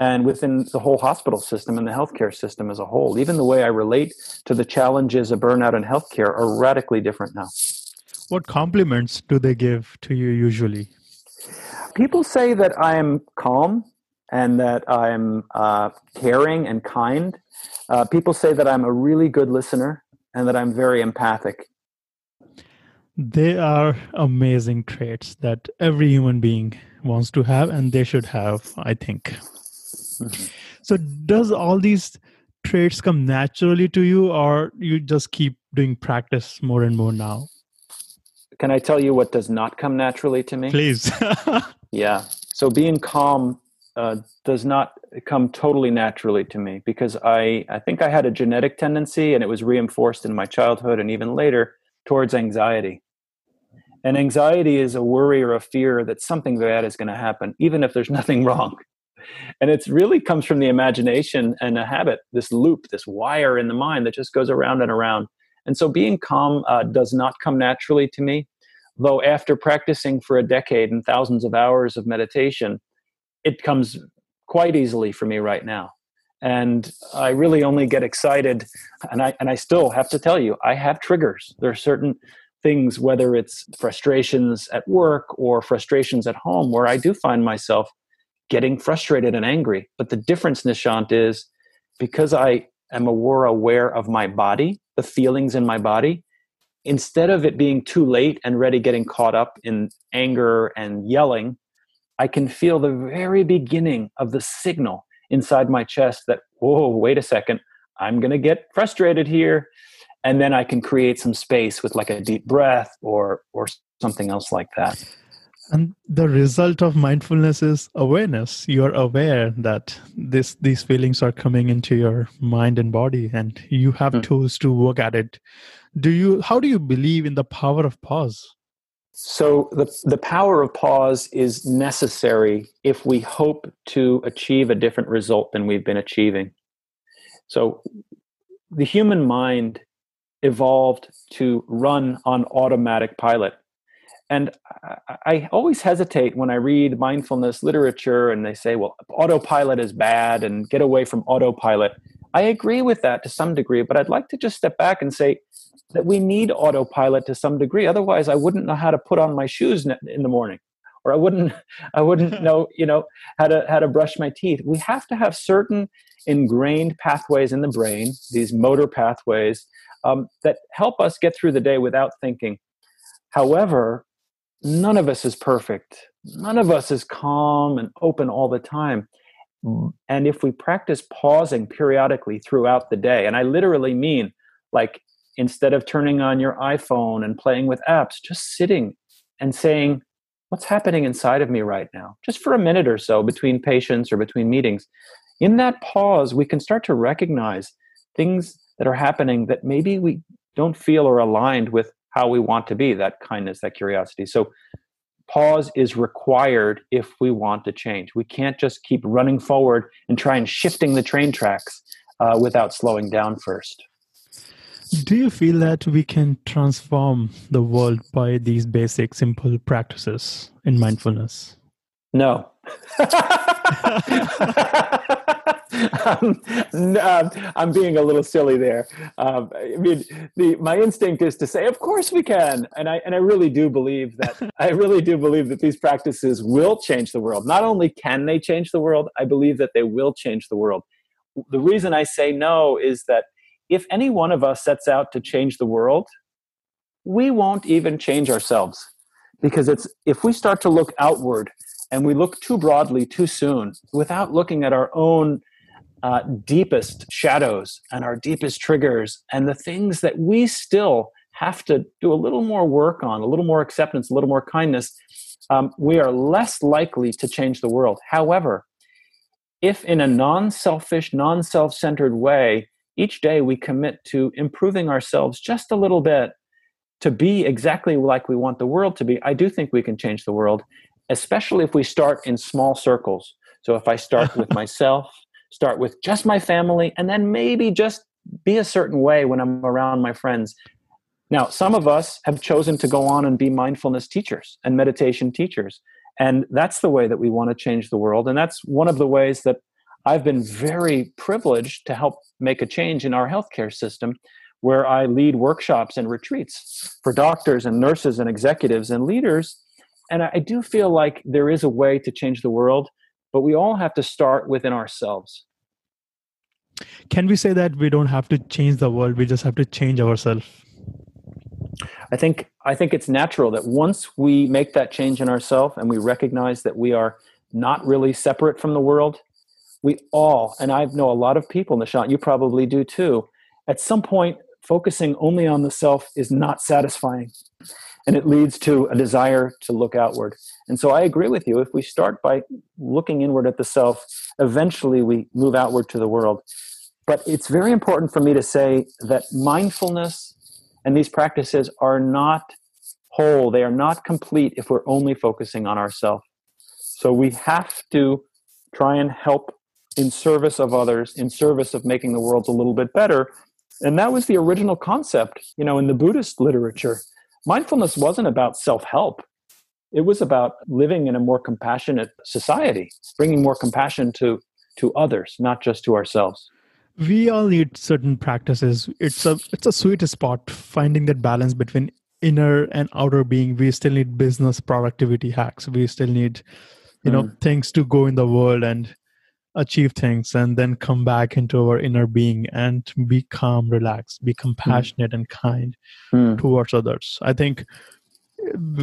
and within the whole hospital system and the healthcare system as a whole. Even the way I relate to the challenges of burnout in healthcare are radically different now. What compliments do they give to you usually? People say that I am calm and that I'm uh, caring and kind. Uh, people say that I'm a really good listener and that I'm very empathic. They are amazing traits that every human being wants to have and they should have, I think. Mm-hmm. So, does all these traits come naturally to you, or you just keep doing practice more and more now? Can I tell you what does not come naturally to me? Please. (laughs) yeah. So, being calm uh, does not come totally naturally to me because I, I think I had a genetic tendency and it was reinforced in my childhood and even later towards anxiety. And anxiety is a worry or a fear that something bad is going to happen, even if there's (laughs) nothing wrong. And it really comes from the imagination and a habit, this loop, this wire in the mind that just goes around and around. And so being calm uh, does not come naturally to me. Though after practicing for a decade and thousands of hours of meditation, it comes quite easily for me right now. And I really only get excited, and I and I still have to tell you, I have triggers. There are certain things, whether it's frustrations at work or frustrations at home, where I do find myself getting frustrated and angry. But the difference, Nishant, is because I am more aware of my body, the feelings in my body, instead of it being too late and ready getting caught up in anger and yelling, I can feel the very beginning of the signal inside my chest that, whoa, wait a second, I'm going to get frustrated here and then I can create some space with like a deep breath or or something else like that. And the result of mindfulness is awareness. You're aware that this these feelings are coming into your mind and body, and you have mm. tools to work at it. Do you? How do you believe in the power of pause? So the the power of pause is necessary if we hope to achieve a different result than we've been achieving. So the human mind evolved to run on automatic pilot. And I, always hesitate when I read mindfulness literature and they say, well, autopilot is bad and get away from autopilot. I agree with that to some degree, but I'd like to just step back and say that we need autopilot to some degree. Otherwise, I wouldn't know how to put on my shoes in the morning or I wouldn't (laughs) I wouldn't (laughs) know you know how to how to brush my teeth. We have to have certain ingrained pathways in the brain, these motor pathways um, that help us get through the day without thinking. However, none of us is perfect. None of us is calm and open all the time. And if we practice pausing periodically throughout the day, and I literally mean like instead of turning on your iPhone and playing with apps, just sitting and saying, What's happening inside of me right now? Just for a minute or so between patients or between meetings. In that pause, we can start to recognize things that are happening that maybe we don't feel are aligned with how we want to be that kindness that curiosity so pause is required if we want to change. We can't just keep running forward and try and shifting the train tracks uh, without slowing down first. Do you feel that we can transform the world by these basic simple practices in mindfulness? No (laughs) (laughs) (laughs) um, um, I'm being a little silly there. Um, I mean, the, my instinct is to say, of course we can, and I and I really do believe that. (laughs) I really do believe that these practices will change the world. Not only can they change the world, I believe that they will change the world. The reason I say no is that if any one of us sets out to change the world, we won't even change ourselves. Because it's if we start to look outward and we look too broadly too soon without looking at our own uh, deepest shadows and our deepest triggers and the things that we still have to do a little more work on, a little more acceptance, a little more kindness, um, we are less likely to change the world. However, if in a non selfish, non self centered way, each day we commit to improving ourselves just a little bit to be exactly like we want the world to be, I do think we can change the world, especially if we start in small circles. So if I start with (laughs) myself, start with just my family, and then maybe just be a certain way when I'm around my friends. Now, some of us have chosen to go on and be mindfulness teachers and meditation teachers. And that's the way that we want to change the world. And that's one of the ways that I've been very privileged to help make a change in our healthcare system, where I lead workshops and retreats for doctors and nurses and executives and leaders. And I do feel like there is a way to change the world, but we all have to start within ourselves. Can we say that we don't have to change the world, we just have to change ourselves? I think I think it's natural that once we make that change in ourselves and we recognize that we are not really separate from the world, we all, and I know a lot of people, Nishant, you probably do too, at some point focusing only on the self is not satisfying. And it leads to a desire to look outward. And so I agree with you. If we start by looking inward at the self, eventually we move outward to the world. But it's very important for me to say that mindfulness and these practices are not whole, they are not complete if we're only focusing on ourselves. So we have to try and help in service of others, in service of making the world a little bit better. And that was the original concept, you know, in the Buddhist literature. Mindfulness wasn't about self help. It was about living in a more compassionate society, bringing more compassion to, to others, not just to ourselves we all need certain practices it's a it's a sweet spot finding that balance between inner and outer being we still need business productivity hacks we still need you know mm. things to go in the world and achieve things and then come back into our inner being and be calm relaxed be compassionate mm. and kind mm. towards others i think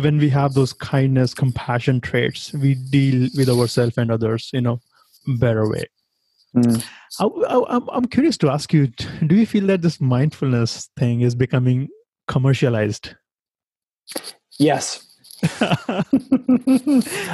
when we have those kindness compassion traits we deal with ourselves and others in a better way Mm. I, am curious to ask you do you feel that this mindfulness thing is becoming commercialized? Yes. (laughs)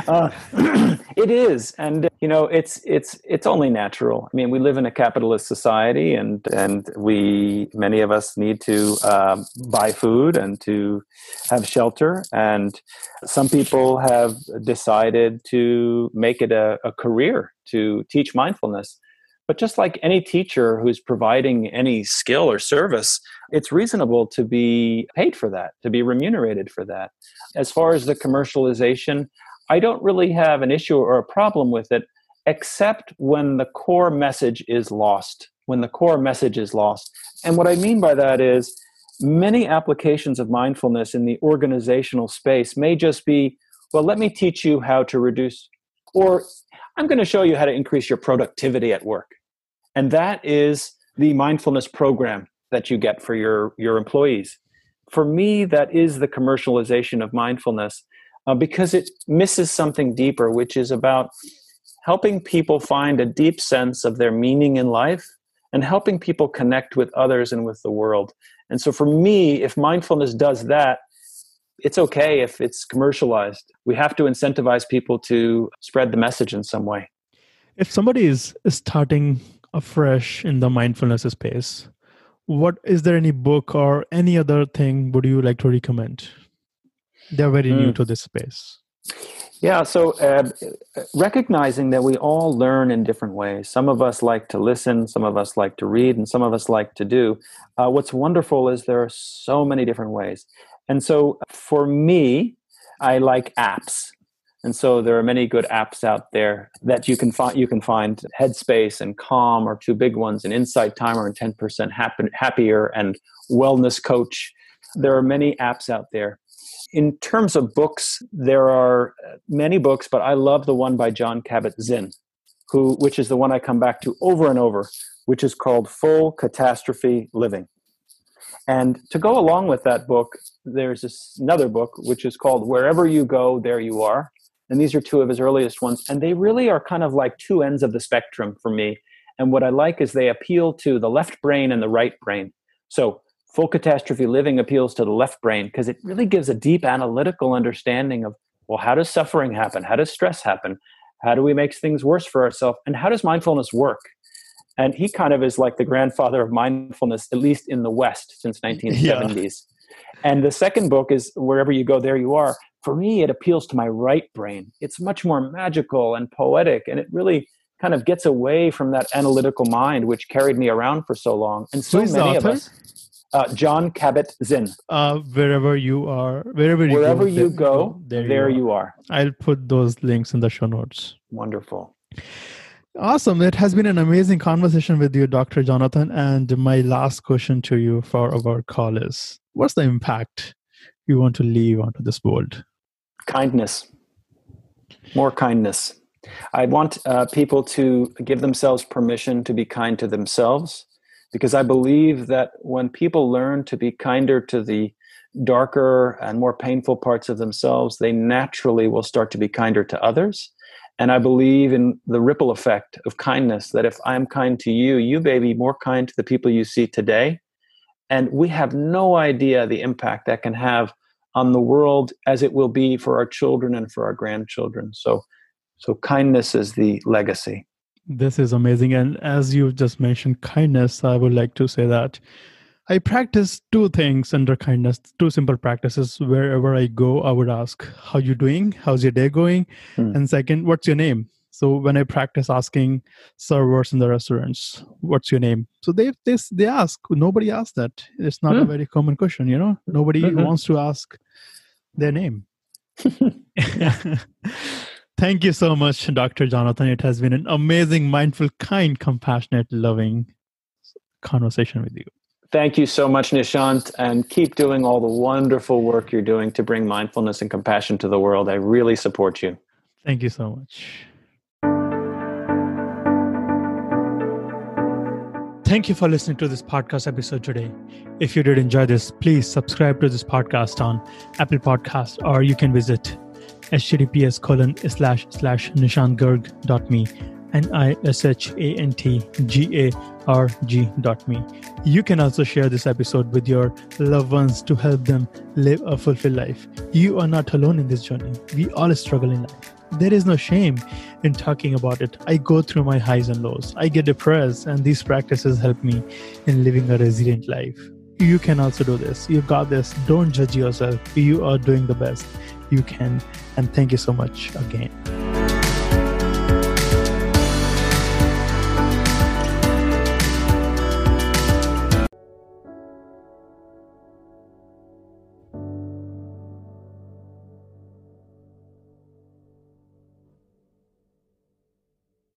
uh, (clears throat) it is, and you know, it's it's it's only natural. I mean, we live in a capitalist society, and and we many of us need to uh, buy food and to have shelter, and some people have decided to make it a, a career to teach mindfulness. But just like any teacher who's providing any skill or service, it's reasonable to be paid for that, to be remunerated for that. As far as the commercialization, I don't really have an issue or a problem with it, except when the core message is lost. When the core message is lost. And what I mean by that is many applications of mindfulness in the organizational space may just be well, let me teach you how to reduce, or I'm going to show you how to increase your productivity at work. And that is the mindfulness program that you get for your, your employees. For me, that is the commercialization of mindfulness uh, because it misses something deeper, which is about helping people find a deep sense of their meaning in life and helping people connect with others and with the world. And so for me, if mindfulness does that, it's okay if it's commercialized. We have to incentivize people to spread the message in some way. If somebody is starting afresh in the mindfulness space, what is there any book or any other thing would you like to recommend? They're very mm. new hmm. to this space. Yeah, so uh, recognizing that we all learn in different ways. Some of us like to listen, some of us like to read, and some of us like to do. Uh, what's wonderful is there are so many different ways. And so for me, I like apps. And so there are many good apps out there that you can find. You can find Headspace and Calm are two big ones, and Insight Timer and 10% happy, Happier and Wellness Coach. There are many apps out there. In terms of books, there are uh, many books, but I love the one by Jon Kabat-Zinn. who, which is the one I come back to over and over, which is called Full Catastrophe Living. And to go along with that book, there's this, another book which is called Wherever You Go, There You Are. And these are two of his earliest ones. And they really are kind of like two ends of the spectrum for me. And what I like is they appeal to the left brain and the right brain. So, full catastrophe living appeals to the left brain because it really gives a deep analytical understanding of well, how does suffering happen? How does stress happen? How do we make things worse for ourselves? And how does mindfulness work? And he kind of is like the grandfather of mindfulness, at least in the West since 1970s. (laughs) Yeah. And the second book is Wherever You Go, There You Are. For me, it appeals to my right brain. It's much more magical and poetic, and it really kind of gets away from that analytical mind which carried me around for so long. And so many of us. Uh, Jon Kabat-Zinn. Uh, wherever you are, wherever you wherever go, you go, there, there you, are. you, are. I'll put those links in the show notes. Wonderful. Awesome. It has been an amazing conversation with you, Dr. Jonathan. And my last question to you for our call is what's the impact you want to leave onto this world? Kindness. More kindness. I want uh, people to give themselves permission to be kind to themselves because I believe that when people learn to be kinder to the darker and more painful parts of themselves, they naturally will start to be kinder to others. And I believe in the ripple effect of kindness that if I'm kind to you, you may be more kind to the people you see today. And we have no idea the impact that can have on the world as it will be for our children and for our grandchildren. So, so kindness is the legacy. This is amazing. And as you just mentioned kindness, I would like to say that I practice two things under kindness, two simple practices. Wherever I go, I would ask, How you doing? How's your day going? Hmm. And second, what's your name? So when I practice asking servers in the restaurants, what's your name? So they they, they ask. Nobody asks that. It's not a hmm. very common question, you know? Nobody mm-hmm. wants to ask their name. (laughs) Thank you so much, Dr. Jonathan. It has been an amazing, mindful, kind, compassionate, loving conversation with you. Thank you so much, Nishant, and keep doing all the wonderful work you're doing to bring mindfulness and compassion to the world. I really support you. Thank you so much. Thank you for listening to this podcast episode today. If you did enjoy this, please subscribe to this podcast on Apple Podcast or you can visit https colon slash slash N-I-S-H-A-N-T-G-A-R-G dot me. You can also share this episode with your loved ones to help them live a fulfilled life. You are not alone in this journey. We all struggle in life. There is no shame in talking about it. I go through my highs and lows. I get depressed, and these practices help me in living a resilient life. You can also do this. You got this. Don't judge yourself. You are doing the best you can. And thank you so much again.